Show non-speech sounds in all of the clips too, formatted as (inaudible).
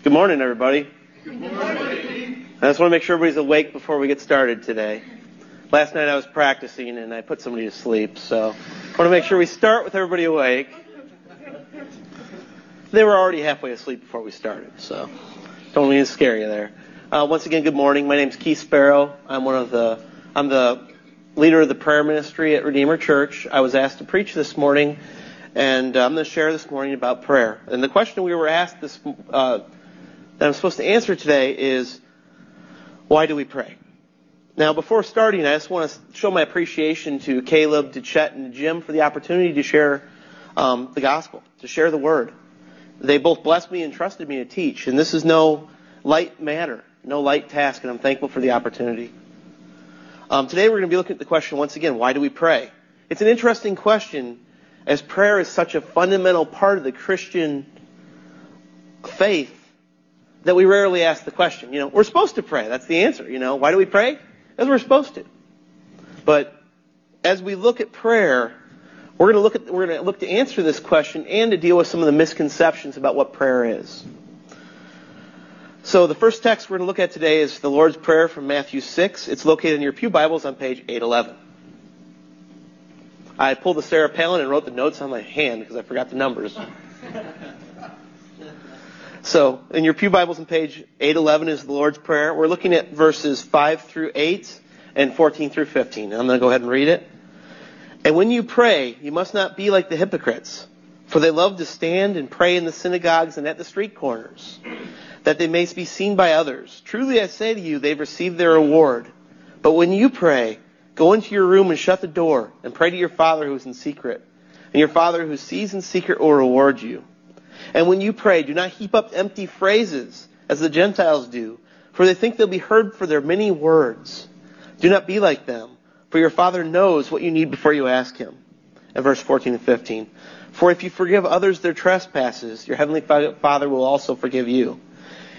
Good morning, everybody. Good morning. I just want to make sure everybody's awake before we get started today. Last night I was practicing and I put somebody to sleep, so I want to make sure we start with everybody awake. They were already halfway asleep before we started, so don't mean to scare you there. Uh, once again, good morning. My name's Keith Sparrow. I'm one of the I'm the leader of the prayer ministry at Redeemer Church. I was asked to preach this morning, and I'm going to share this morning about prayer. And the question we were asked this uh, that I'm supposed to answer today is, why do we pray? Now, before starting, I just want to show my appreciation to Caleb, to Chet, and to Jim for the opportunity to share um, the gospel, to share the word. They both blessed me and trusted me to teach, and this is no light matter, no light task, and I'm thankful for the opportunity. Um, today, we're going to be looking at the question once again: Why do we pray? It's an interesting question, as prayer is such a fundamental part of the Christian faith that we rarely ask the question. You know, we're supposed to pray. That's the answer. You know, why do we pray? Because we're supposed to. But as we look at prayer, we're going to look at we're going to look to answer this question and to deal with some of the misconceptions about what prayer is. So the first text we're going to look at today is the Lord's Prayer from Matthew 6. It's located in your Pew Bibles on page 811. I pulled the Sarah Palin and wrote the notes on my hand because I forgot the numbers. (laughs) So, in your Pew Bibles on page 811 is the Lord's Prayer. We're looking at verses 5 through 8 and 14 through 15. I'm going to go ahead and read it. And when you pray, you must not be like the hypocrites, for they love to stand and pray in the synagogues and at the street corners, that they may be seen by others. Truly I say to you, they've received their reward. But when you pray, go into your room and shut the door, and pray to your Father who is in secret. And your Father who sees in secret will reward you. And when you pray, do not heap up empty phrases as the Gentiles do, for they think they'll be heard for their many words. Do not be like them, for your Father knows what you need before you ask Him. And verse 14 and 15. For if you forgive others their trespasses, your heavenly Father will also forgive you.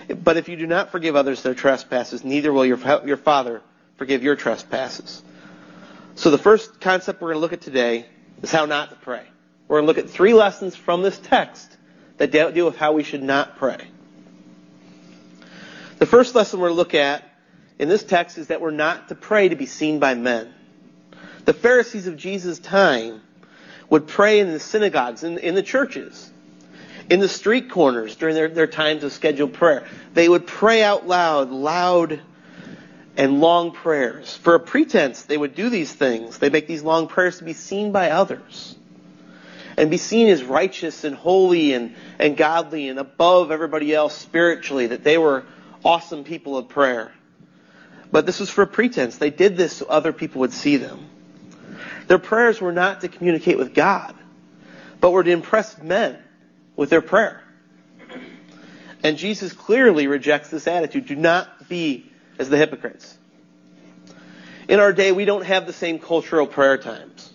But if you do not forgive others their trespasses, neither will your, your Father forgive your trespasses. So the first concept we're going to look at today is how not to pray. We're going to look at three lessons from this text that deal with how we should not pray. The first lesson we're look at in this text is that we're not to pray to be seen by men. The Pharisees of Jesus' time would pray in the synagogues, in, in the churches, in the street corners during their, their times of scheduled prayer. They would pray out loud, loud and long prayers. For a pretense, they would do these things. They make these long prayers to be seen by others and be seen as righteous and holy and, and godly and above everybody else spiritually, that they were awesome people of prayer. But this was for pretense. They did this so other people would see them. Their prayers were not to communicate with God, but were to impress men with their prayer. And Jesus clearly rejects this attitude. Do not be as the hypocrites. In our day, we don't have the same cultural prayer times.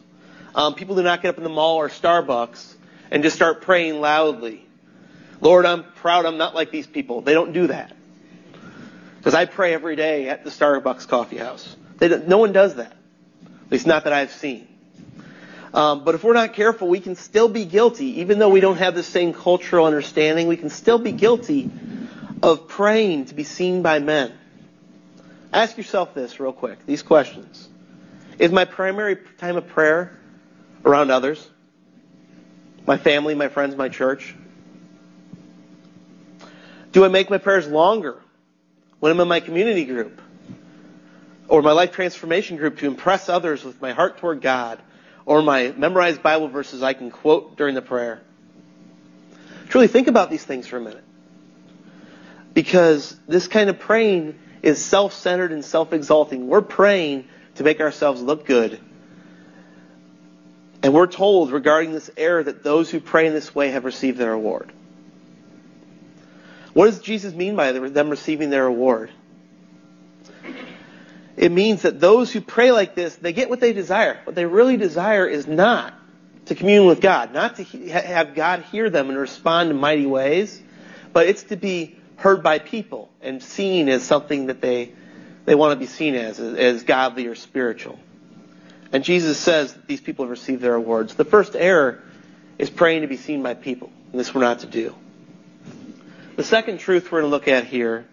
Um, people do not get up in the mall or Starbucks and just start praying loudly. Lord, I'm proud I'm not like these people. They don't do that. Because I pray every day at the Starbucks coffee house. no one does that. At least not that I've seen. Um, but if we're not careful, we can still be guilty, even though we don't have the same cultural understanding, we can still be guilty of praying to be seen by men. Ask yourself this real quick, these questions. Is my primary time of prayer around others, my family, my friends, my church? Do I make my prayers longer when I'm in my community group or my life transformation group to impress others with my heart toward God or my memorized Bible verses I can quote during the prayer? Truly think about these things for a minute. Because this kind of praying is self-centered and self-exalting. We're praying to make ourselves look good and we're told regarding this error that those who pray in this way have received their reward. What does Jesus mean by them receiving their reward? It means that those who pray like this, they get what they desire. What they really desire is not to commune with God, not to have God hear them and respond in mighty ways, but it's to be heard by people and seen as something that they, they want to be seen as, as godly or spiritual. And Jesus says that these people have received their awards. The first error is praying to be seen by people. And this we're not to do. The second truth we're going to look at here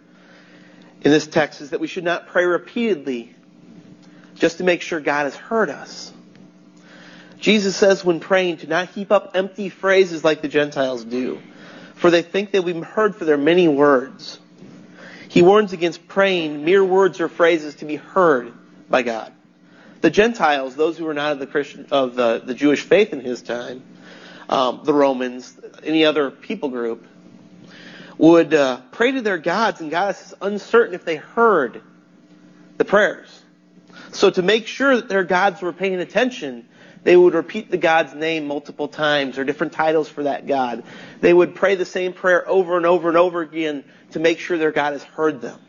in this text is that we should not pray repeatedly just to make sure God has heard us. Jesus says when praying to not heap up empty phrases like the Gentiles do, for they think they'll be heard for their many words. He warns against praying mere words or phrases to be heard by God. The Gentiles, those who were not of the Christian of the, the Jewish faith in his time, um, the Romans, any other people group, would uh, pray to their gods, and God is uncertain if they heard the prayers. So to make sure that their gods were paying attention, they would repeat the God's name multiple times or different titles for that God. They would pray the same prayer over and over and over again to make sure their God has heard them.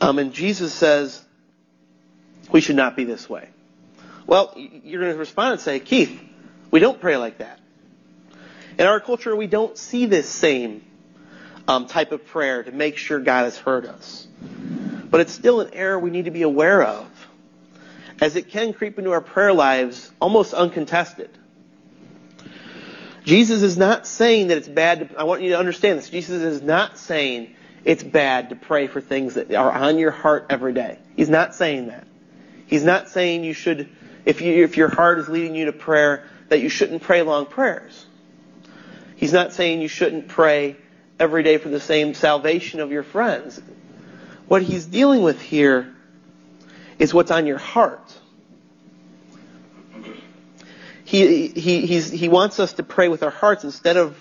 Um, and Jesus says we should not be this way. Well, you're going to respond and say, Keith, we don't pray like that. In our culture, we don't see this same um, type of prayer to make sure God has heard us. But it's still an error we need to be aware of as it can creep into our prayer lives almost uncontested. Jesus is not saying that it's bad to, I want you to understand this. Jesus is not saying it's bad to pray for things that are on your heart every day. He's not saying that. He's not saying you should, if you, if your heart is leading you to prayer, that you shouldn't pray long prayers. He's not saying you shouldn't pray every day for the same salvation of your friends. What he's dealing with here is what's on your heart. He, he, he wants us to pray with our hearts instead of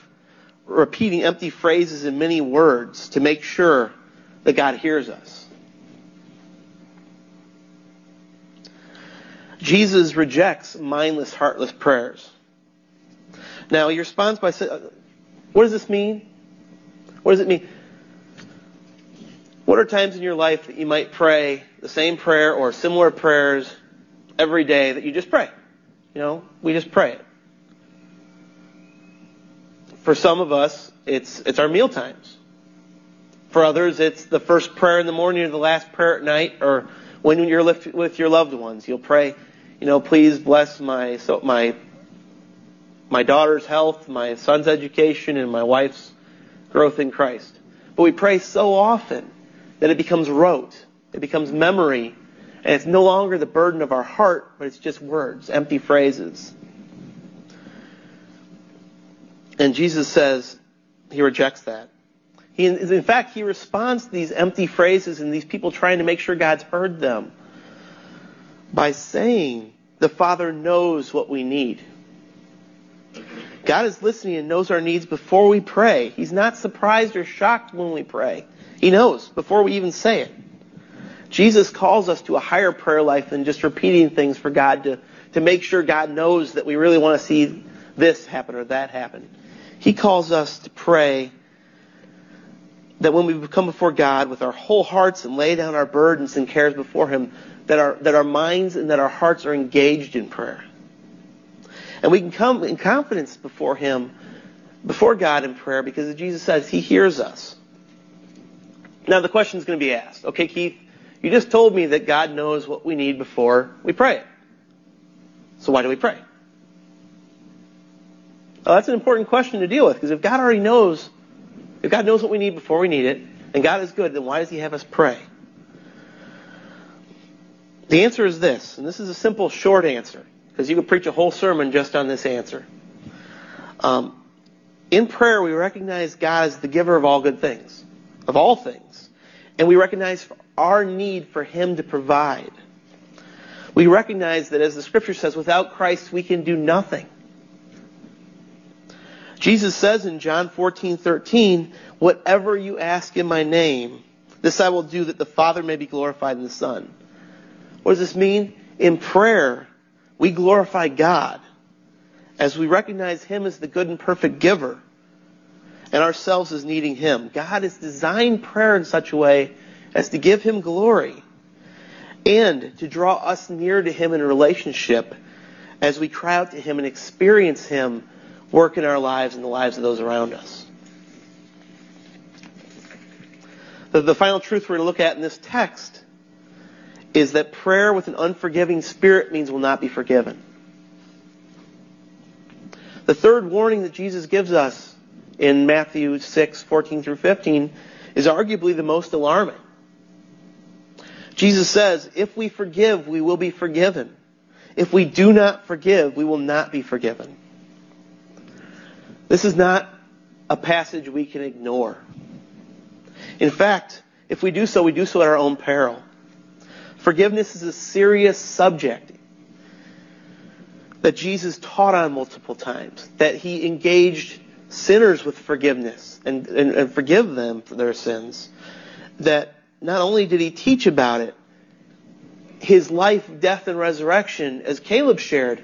repeating empty phrases and many words to make sure that God hears us. Jesus rejects mindless, heartless prayers. Now, he responds by saying, What does this mean? What does it mean? What are times in your life that you might pray the same prayer or similar prayers every day that you just pray? You know, we just pray it. For some of us, it's it's our meal times. For others, it's the first prayer in the morning or the last prayer at night, or when you're with your loved ones. You'll pray, you know, please bless my so my my daughter's health, my son's education, and my wife's growth in Christ. But we pray so often that it becomes rote. It becomes memory. And it's no longer the burden of our heart, but it's just words, empty phrases. And Jesus says he rejects that. He, in fact, he responds to these empty phrases and these people trying to make sure God's heard them by saying, the Father knows what we need. God is listening and knows our needs before we pray. He's not surprised or shocked when we pray. He knows before we even say it. Jesus calls us to a higher prayer life than just repeating things for God to, to make sure God knows that we really want to see this happen or that happen. He calls us to pray that when we come before God with our whole hearts and lay down our burdens and cares before Him, that our, that our minds and that our hearts are engaged in prayer. And we can come in confidence before Him, before God in prayer, because Jesus says He hears us. Now the question is going to be asked, okay, Keith, you just told me that God knows what we need before we pray it. So why do we pray? Well, that's an important question to deal with because if God already knows, if God knows what we need before we need it, and God is good, then why does He have us pray? The answer is this, and this is a simple, short answer because you could preach a whole sermon just on this answer. Um, in prayer, we recognize God as the giver of all good things, of all things, and we recognize our need for Him to provide. We recognize that, as the Scripture says, without Christ we can do nothing. Jesus says in John 14, 13, whatever you ask in my name, this I will do that the Father may be glorified in the Son. What does this mean? In prayer, we glorify God as we recognize Him as the good and perfect giver and ourselves as needing Him. God has designed prayer in such a way as to give Him glory and to draw us near to Him in relationship as we cry out to Him and experience Him work in our lives and the lives of those around us. The, the final truth we're going to look at in this text is that prayer with an unforgiving spirit means will not be forgiven. The third warning that Jesus gives us in Matthew 6, 14 through 15 is arguably the most alarming. Jesus says, if we forgive, we will be forgiven. If we do not forgive, we will not be forgiven. This is not a passage we can ignore. In fact, if we do so, we do so at our own peril. Forgiveness is a serious subject that Jesus taught on multiple times, that he engaged sinners with forgiveness and, and, and forgive them for their sins. That not only did he teach about it, his life, death, and resurrection, as Caleb shared,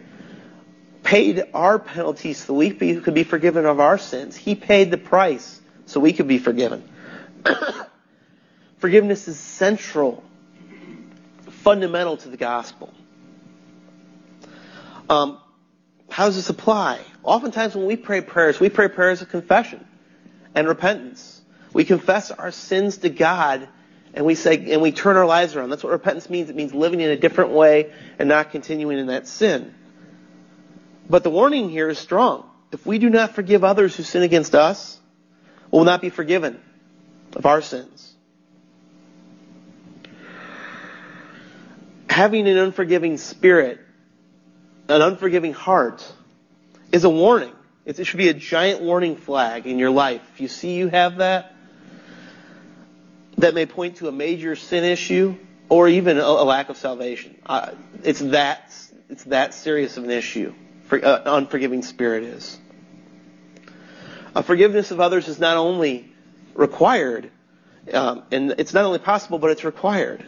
paid our penalties so we could be forgiven of our sins. He paid the price so we could be forgiven. (coughs) Forgiveness is central, fundamental to the gospel. Um, how does this apply? Oftentimes when we pray prayers, we pray prayers of confession and repentance. We confess our sins to God and we say, and we turn our lives around. That's what repentance means. It means living in a different way and not continuing in that sin. But the warning here is strong. If we do not forgive others who sin against us, we will not be forgiven of our sins. Having an unforgiving spirit, an unforgiving heart, is a warning. It should be a giant warning flag in your life. If you see you have that, that may point to a major sin issue or even a, lack of salvation. Uh, it's that it's that serious of an issue. Uh, unforgiving spirit is. A forgiveness of others is not only required, um, and it's not only possible, but it's required.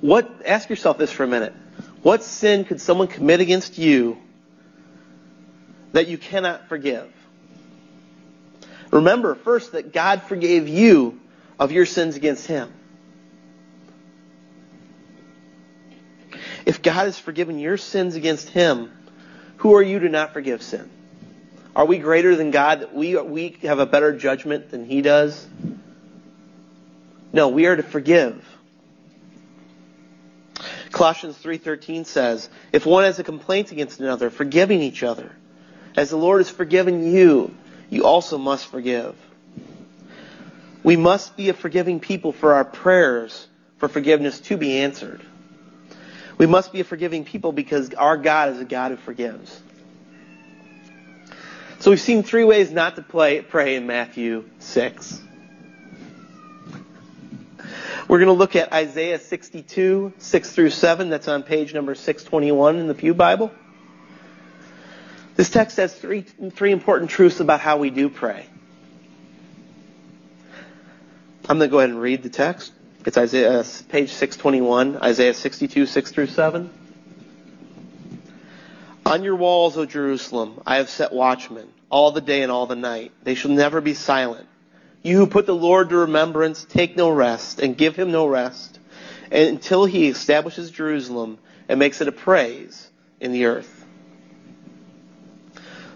What? Ask yourself this for a minute. What sin could someone commit against you that you cannot forgive? Remember first that God forgave you of your sins against him. If God has forgiven your sins against him, who are you to not forgive sin? Are we greater than God that we, we have a better judgment than he does? No, we are to forgive. Colossians 3:13 says, "If one has a complaint against another, forgiving each other, as the Lord has forgiven you, you also must forgive." We must be a forgiving people for our prayers for forgiveness to be answered. We must be a forgiving people because our God is a God who forgives. So we've seen three ways not to play, pray in Matthew 6. We're going to look at Isaiah 62, 6 through 7. That's on page number 621 in the Pew Bible. This text has three, three important truths about how we do pray. I'm going to go ahead and read the text. It's Isaiah, page 621, Isaiah 62, 6 through 7. On your walls, O Jerusalem, I have set watchmen all the day and all the night. They shall never be silent. You who put the Lord to remembrance, take no rest and give him no rest until he establishes Jerusalem and makes it a praise in the earth.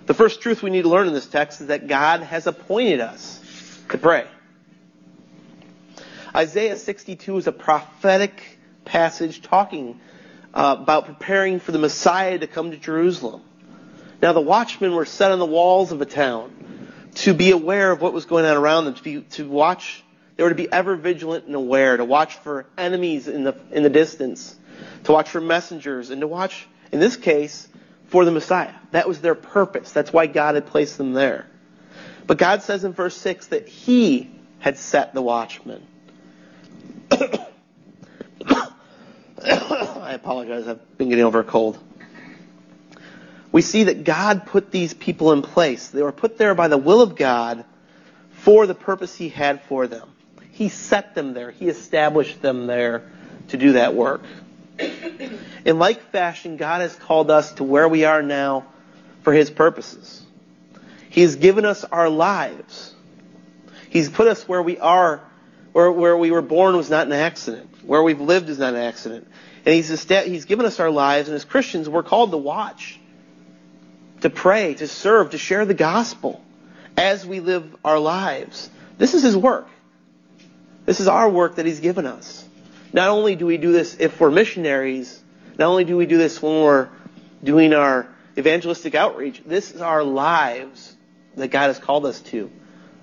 The first truth we need to learn in this text is that God has appointed us to pray. Isaiah 62 is a prophetic passage talking uh, about preparing for the Messiah to come to Jerusalem. Now, the watchmen were set on the walls of a town to be aware of what was going on around them, to be to watch. They were to be ever vigilant and aware, to watch for enemies in the in the distance, to watch for messengers, and to watch, in this case, for the Messiah. That was their purpose. That's why God had placed them there. But God says in verse six that He had set the watchmen. (coughs) I apologize. I've been getting over a cold. We see that God put these people in place. They were put there by the will of God for the purpose He had for them. He set them there. He established them there to do that work. (coughs) In like fashion, God has called us to where we are now for His purposes. He has given us our lives. He's put us where we are where, where we were born was not an accident. Where we've lived is not an accident. And he's, he's given us our lives, and as Christians, we're called to watch, to pray, to serve, to share the gospel as we live our lives. This is his work. This is our work that he's given us. Not only do we do this if we're missionaries, not only do we do this when we're doing our evangelistic outreach, this is our lives that God has called us to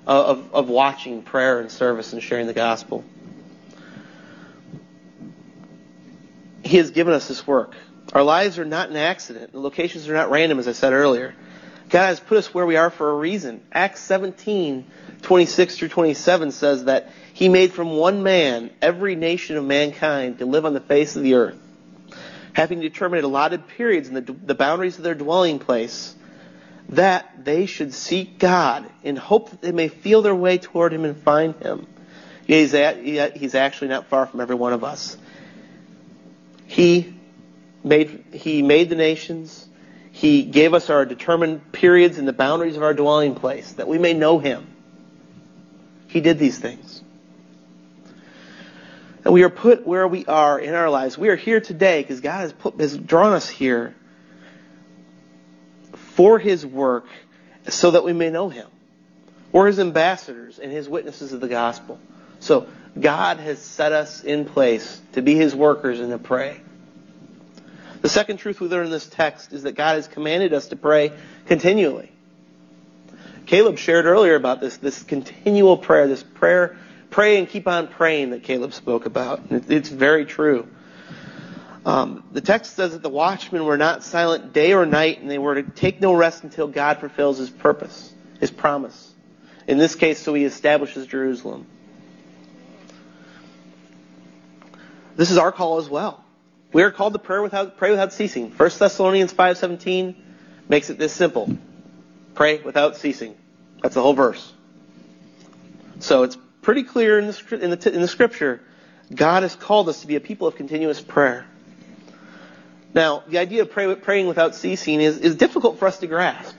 of, of watching prayer and service and sharing the gospel. He has given us this work. Our lives are not an accident. The locations are not random, as I said earlier. God has put us where we are for a reason. Acts 17, 26 through 27 says that He made from one man every nation of mankind to live on the face of the earth, having determined allotted periods in the, the boundaries of their dwelling place, that they should seek God in hope that they may feel their way toward Him and find Him. He's, at, he's actually not far from every one of us. He made, he made the nations. He gave us our determined periods and the boundaries of our dwelling place that we may know Him. He did these things. And we are put where we are in our lives. We are here today because God has, put, has drawn us here for His work so that we may know Him. We're His ambassadors and His witnesses of the gospel. So God has set us in place to be His workers and to pray. The second truth we learn in this text is that God has commanded us to pray continually. Caleb shared earlier about this, this continual prayer, this prayer, pray and keep on praying that Caleb spoke about. It's very true. Um, the text says that the watchmen were not silent day or night, and they were to take no rest until God fulfills His purpose, His promise. In this case, so He establishes Jerusalem. This is our call as well. We are called to pray without, pray without ceasing. 1 Thessalonians 5.17 makes it this simple. Pray without ceasing. That's the whole verse. So it's pretty clear in the, in the, in the scripture, God has called us to be a people of continuous prayer. Now, the idea of pray, praying without ceasing is, is difficult for us to grasp.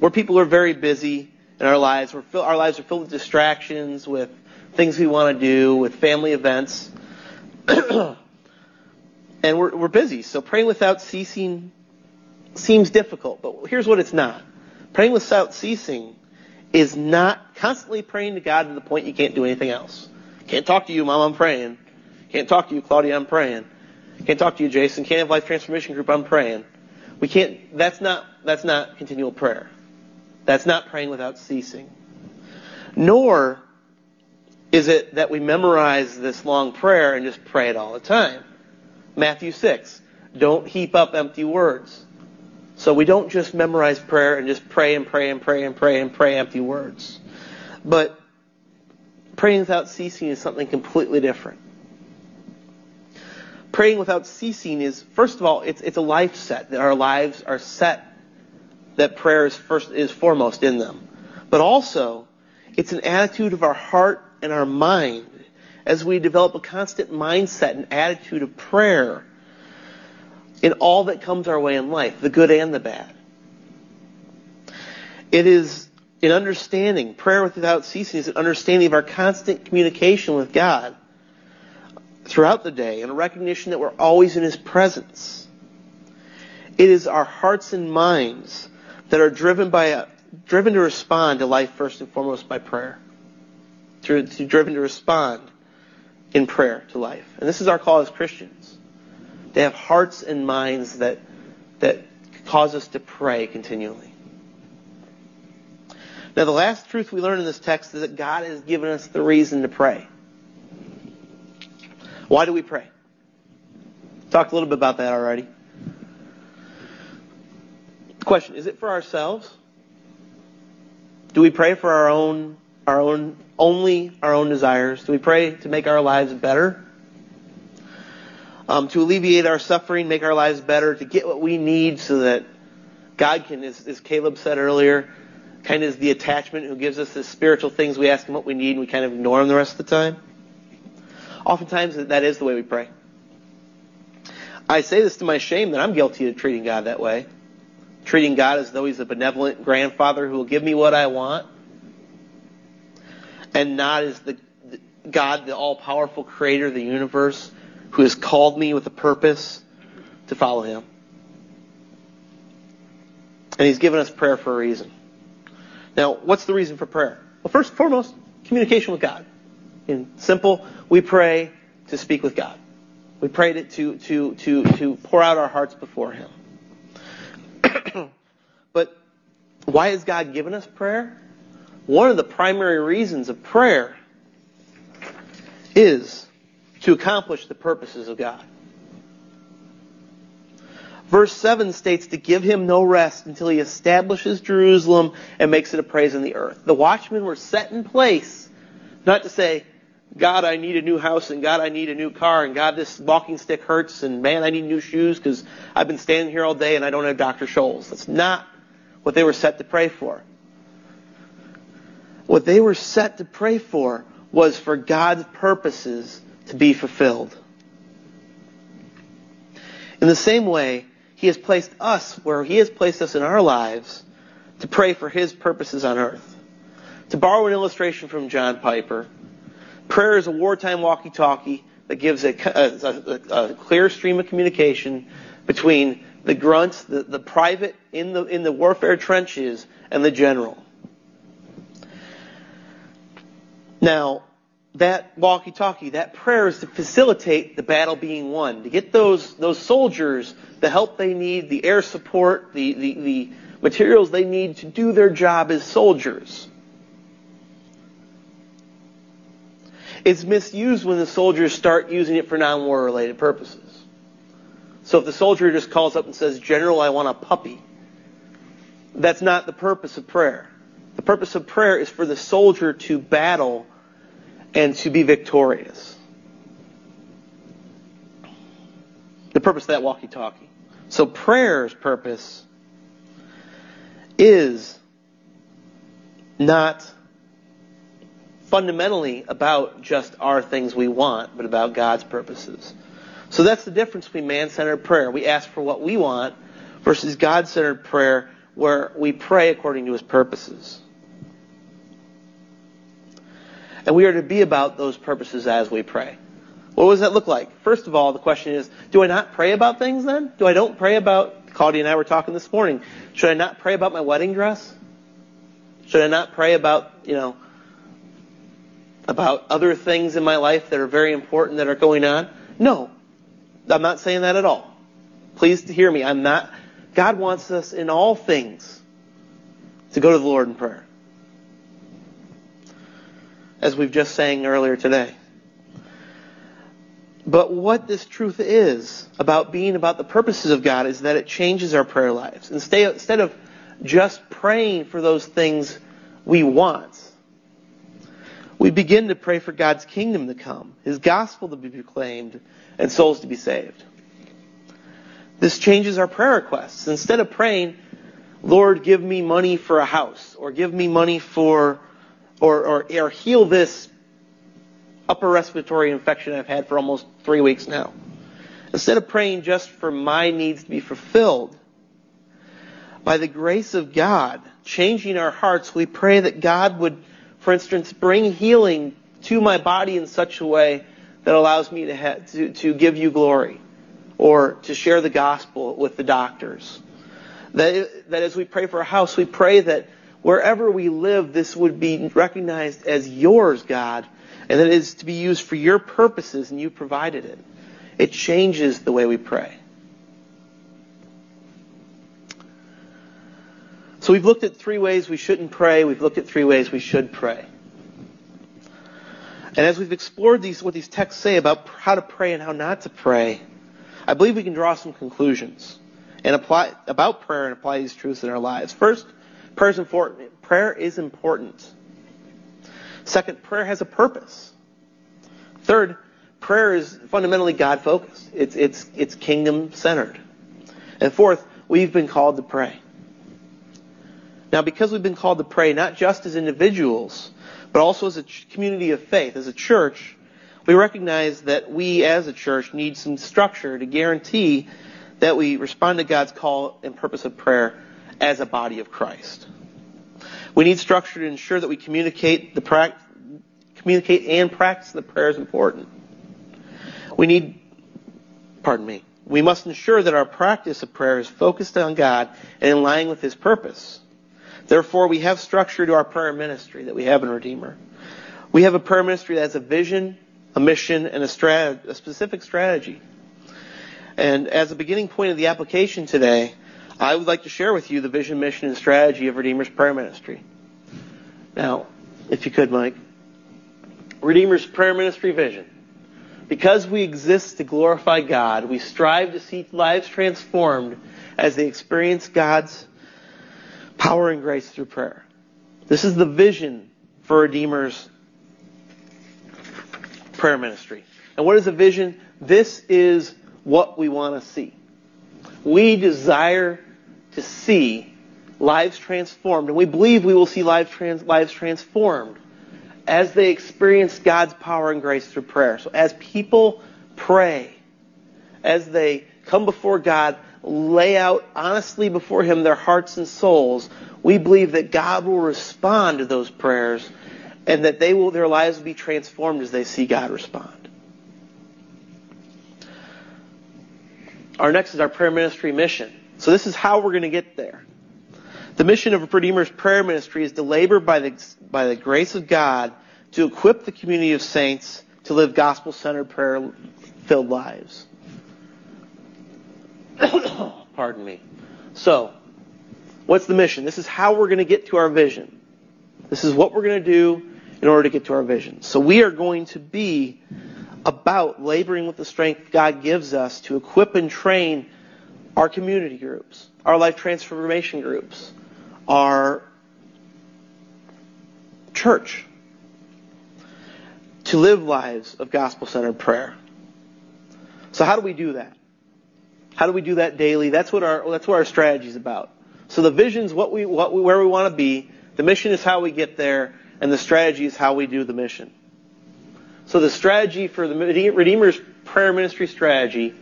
We're people are very busy in our lives. We're, our lives are filled with distractions, with things we want to do, with family events. (clears throat) and we're, we're busy. So praying without ceasing seems difficult, but here's what it's not. Praying without ceasing is not constantly praying to God to the point you can't do anything else. Can't talk to you, Mom, I'm praying. Can't talk to you, Claudia, I'm praying. Can't talk to you, Jason. Can't have Life Transformation Group, I'm praying. We can't, that's not, that's not continual prayer. That's not praying without ceasing. Nor is it that we memorize this long prayer and just pray it all the time. Matthew 6. Don't heap up empty words. So we don't just memorize prayer and just pray and pray and pray and pray and pray empty words. But praying without ceasing is something completely different. Praying without ceasing is, first of all, it's, it's a life set, that our lives are set, that prayer is first, is foremost in them. But also, it's an attitude of our heart and our mind as we develop a constant mindset and attitude of prayer in all that comes our way in life, the good and the bad. It is an understanding, prayer without ceasing is an understanding of our constant communication with God throughout the day and a recognition that we're always in His presence. It is our hearts and minds that are driven by a, driven to respond to life first and foremost by prayer. To driven to respond in prayer to life. And this is our call as Christians. They have hearts and minds that, that cause us to pray continually. Now, the last truth we learn in this text is that God has given us the reason to pray. Why do we pray? Talked a little bit about that already. Question, is it for ourselves? Do we pray for our own our own only our own desires? Do we pray to make our lives better? Um, to alleviate our suffering, make our lives better, to get what we need so that God can, as, as Caleb said earlier, kind of is the attachment who gives us the spiritual things. We ask Him what we need and we kind of ignore Him the rest of the time. Oftentimes, that is the way we pray. I say this to my shame that I'm guilty of treating God that way. Treating God as though He's a benevolent grandfather who will give me what I want and not as the, God, the all powerful creator of the universe, who has called me with a purpose to follow him. And he's given us prayer for a reason. Now, what's the reason for prayer? Well, first and foremost, communication with God. In simple, we pray to speak with God. We pray to, to, to, to, to pour out our hearts before him. (clears throat) but Why has God given us prayer? One of the primary reasons of prayer is to accomplish the purposes of God. Verse 7 states to give him no rest until he establishes Jerusalem and makes it a praise in the earth. The watchmen were set in place, not to say, God, I need a new house, and God, I need a new car, and God, this walking stick hurts, and man, I need new shoes because I've been standing here all day and I don't have Dr. Scholl's. That's not what they were set to pray for. What they were set to pray for was for God's purposes to be fulfilled. In the same way, He has placed us where He has placed us in our lives to pray for His purposes on earth. To borrow an illustration from John Piper, prayer is a wartime walkie-talkie that gives a, a, a, clear stream of communication between the grunts, the, the private in the, in the warfare trenches, and the general. Now, that walkie-talkie, that prayer is to facilitate the battle being won, to get those, those soldiers the help they need, the air support, the, the, the materials they need to do their job as soldiers. It's misused when the soldiers start using it for non-war related purposes. So if the soldier just calls up and says, General, I want a puppy, that's not the purpose of prayer. The purpose of prayer is for the soldier to battle and to be victorious. The purpose of that walkie talkie. So prayer's purpose is not fundamentally about just our things we want, but about God's purposes. So that's the difference between man-centered prayer. We ask for what we want versus God-centered prayer where we pray according to his purposes. And we are to be about those purposes as we pray. What does that look like? First of all, the question is, do I not pray about things then? Do I don't pray about, Claudia and I were talking this morning, should I not pray about my wedding dress? Should I not pray about, you know, about other things in my life that are very important that are going on? No. I'm not saying that at all. Please hear me. I'm not, God wants us in all things to go to the Lord in prayer as we've just sang earlier today. But what this truth is about being about the purposes of God is that it changes our prayer lives. Instead of just praying for those things we want, we begin to pray for God's kingdom to come, His gospel to be proclaimed, and souls to be saved. This changes our prayer requests. Instead of praying, Lord, give me money for a house, or give me money for or, or, or heal this upper respiratory infection I've had for almost three weeks now. Instead of praying just for my needs to be fulfilled, by the grace of God, changing our hearts, we pray that God would, for instance, bring healing to my body in such a way that allows me to, ha- to, to give you glory or to share the gospel with the doctors. That, that as we pray for a house, we pray that wherever we live, this would be recognized as yours, God, and that it is to be used for your purposes, and you provided it. It changes the way we pray. So we've looked at three ways we shouldn't pray. We've looked at three ways we should pray. And as we've explored these, what these texts say about how to pray and how not to pray, I believe we can draw some conclusions and apply about prayer and apply these truths in our lives. First, Prayer is important. Prayer is important. Second, prayer has a purpose. Third, prayer is fundamentally God focused. It's, it's, it's kingdom centered. And fourth, we've been called to pray. Now, because we've been called to pray, not just as individuals, but also as a community of faith, as a church, we recognize that we as a church need some structure to guarantee that we respond to God's call and purpose of prayer as a body of Christ. We need structure to ensure that we communicate the pra- communicate and practice the prayer is important. We need, pardon me, we must ensure that our practice of prayer is focused on God and in line with His purpose. Therefore, we have structure to our prayer ministry that we have in Redeemer. We have a prayer ministry that has a vision, a mission, and a, strat- a specific strategy. And as a beginning point of the application today, I would like to share with you the vision, mission, and strategy of Redeemer's Prayer Ministry. Now, if you could, Mike. Redeemer's Prayer Ministry vision. Because we exist to glorify God, we strive to see lives transformed as they experience God's power and grace through prayer. This is the vision for Redeemer's prayer ministry. And what is a vision? This is what we want to see. We desire to see lives transformed, and we believe we will see lives, trans- lives transformed as they experience God's power and grace through prayer. So as people pray, as they come before God, lay out honestly before Him their hearts and souls, we believe that God will respond to those prayers and that they will, their lives will be transformed as they see God respond. Our next is our prayer ministry mission. So this is how we're going to get there. The mission of a Redeemer's prayer ministry is to labor by the, by the grace of God to equip the community of saints to live gospel-centered prayer-filled lives. (coughs) Pardon me. So, what's the mission? This is how we're going to get to our vision. This is what we're going to do in order to get to our vision. So we are going to be about laboring with the strength God gives us to equip and train our community groups, our life transformation groups, our church to live lives of gospel centered prayer. So how do we do that? How do we do that daily? That's what our that's what our strategy is about. So the vision is what we what we, where we want to be. The mission is how we get there, and the strategy is how we do the mission. So the strategy for the Redeemer's prayer ministry strategy.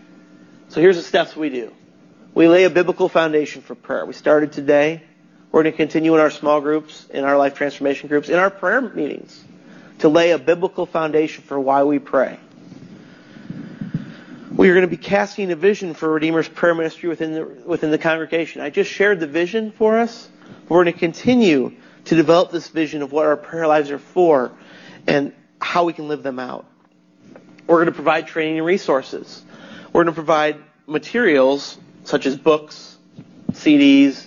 So here's the steps we do. We lay a biblical foundation for prayer. We started today. We're going to continue in our small groups, in our life transformation groups, in our prayer meetings to lay a biblical foundation for why we pray. We are going to be casting a vision for Redeemer's prayer ministry within the, within the congregation. I just shared the vision for us. We're going to continue to develop this vision of what our prayer lives are for and how we can live them out. We're going to provide training and resources. We're going to provide materials such as books, CDs,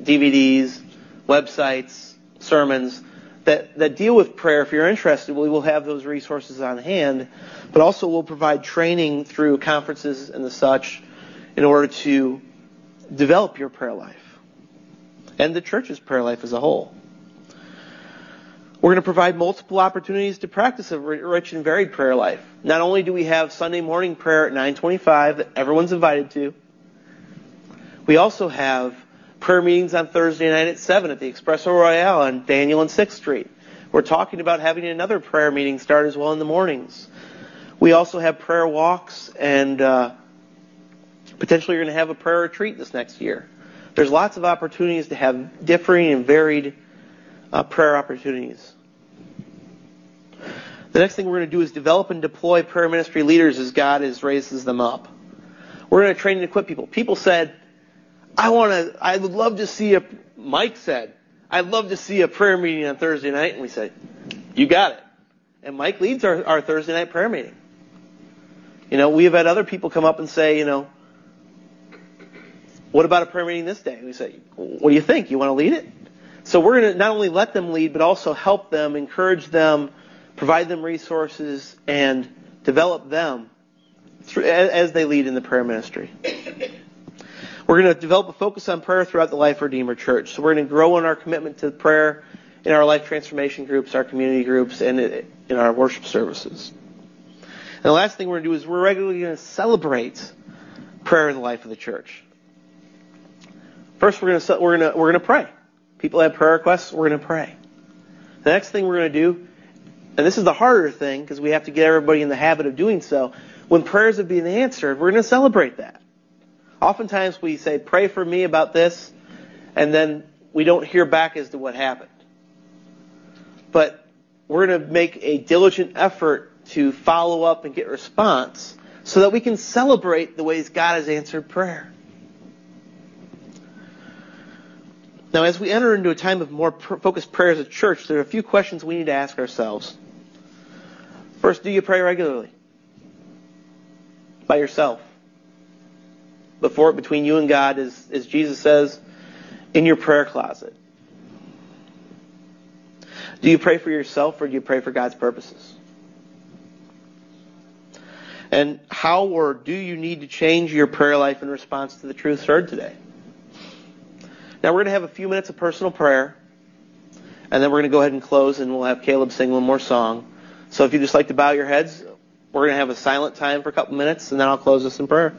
DVDs, websites, sermons that, that deal with prayer. If you're interested, we will have those resources on hand, but also we'll provide training through conferences and the such in order to develop your prayer life and the church's prayer life as a whole. We're going to provide multiple opportunities to practice a rich and varied prayer life. Not only do we have Sunday morning prayer at 925 that everyone's invited to, we also have prayer meetings on Thursday night at 7 at the Espresso Royale on Daniel and 6th Street. We're talking about having another prayer meeting start as well in the mornings. We also have prayer walks and uh, potentially you're going to have a prayer retreat this next year. There's lots of opportunities to have differing and varied uh, prayer opportunities. The next thing we're going to do is develop and deploy prayer ministry leaders as God is raises them up. We're going to train and equip people. People said, I want to, I would love to see a, Mike said, I'd love to see a prayer meeting on Thursday night. And we say, you got it. And Mike leads our, our Thursday night prayer meeting. You know, we have had other people come up and say, you know, what about a prayer meeting this day? And we say, what do you think? You want to lead it? So we're going to not only let them lead, but also help them, encourage them, provide them resources, and develop them through, as they lead in the prayer ministry. We're going to develop a focus on prayer throughout the Life Redeemer Church. So we're going to grow in our commitment to prayer in our life transformation groups, our community groups, and in our worship services. And the last thing we're going to do is we're regularly going to celebrate prayer in the life of the church. First, we're going to we're going to we're going to pray. People have prayer requests. We're going to pray. The next thing we're going to do, and this is the harder thing because we have to get everybody in the habit of doing so. When prayers have been answered, we're going to celebrate that. Oftentimes we say, pray for me about this, and then we don't hear back as to what happened. But we're going to make a diligent effort to follow up and get response so that we can celebrate the ways God has answered prayer. Now, as we enter into a time of more focused prayer as a church, there are a few questions we need to ask ourselves. First, do you pray regularly? By yourself? Before it between you and God is, as Jesus says, in your prayer closet. Do you pray for yourself or do you pray for God's purposes? And how or do you need to change your prayer life in response to the truth heard today? Now we're going to have a few minutes of personal prayer, and then we're going to go ahead and close, and we'll have Caleb sing one more song. So if you'd just like to bow your heads, we're going to have a silent time for a couple minutes, and then I'll close us in prayer.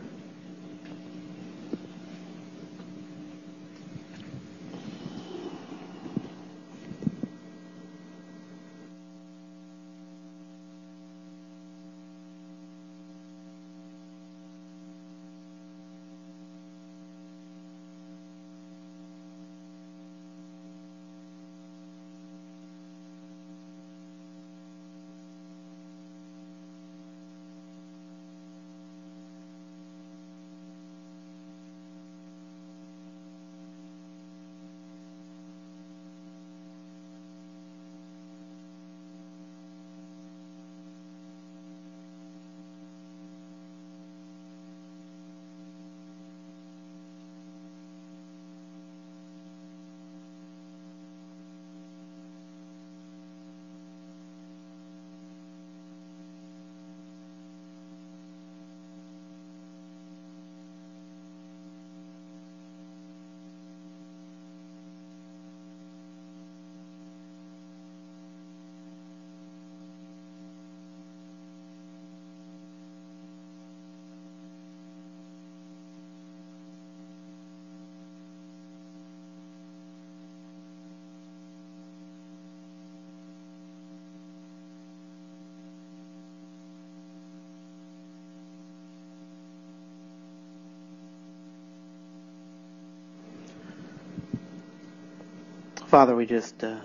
Father, we just uh,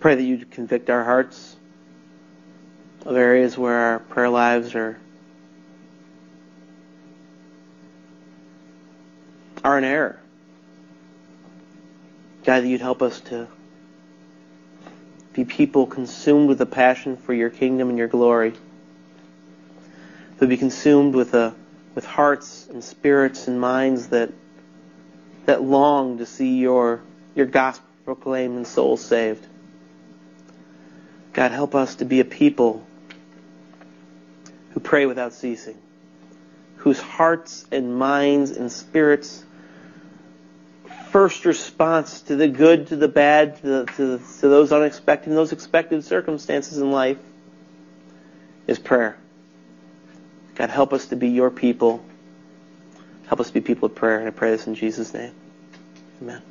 pray that you'd convict our hearts of areas where our prayer lives are are in error. God, that you'd help us to be people consumed with a passion for your kingdom and your glory. To be consumed with a with hearts and spirits and minds that that long to see your, your gospel proclaimed and souls saved. God, help us to be a people who pray without ceasing, whose hearts and minds and spirits first response to the good, to the bad, to, the, to, the, to those unexpected, those expected circumstances in life is prayer. God, help us to be your people Help us be people of prayer, and I pray this in Jesus' name. Amen.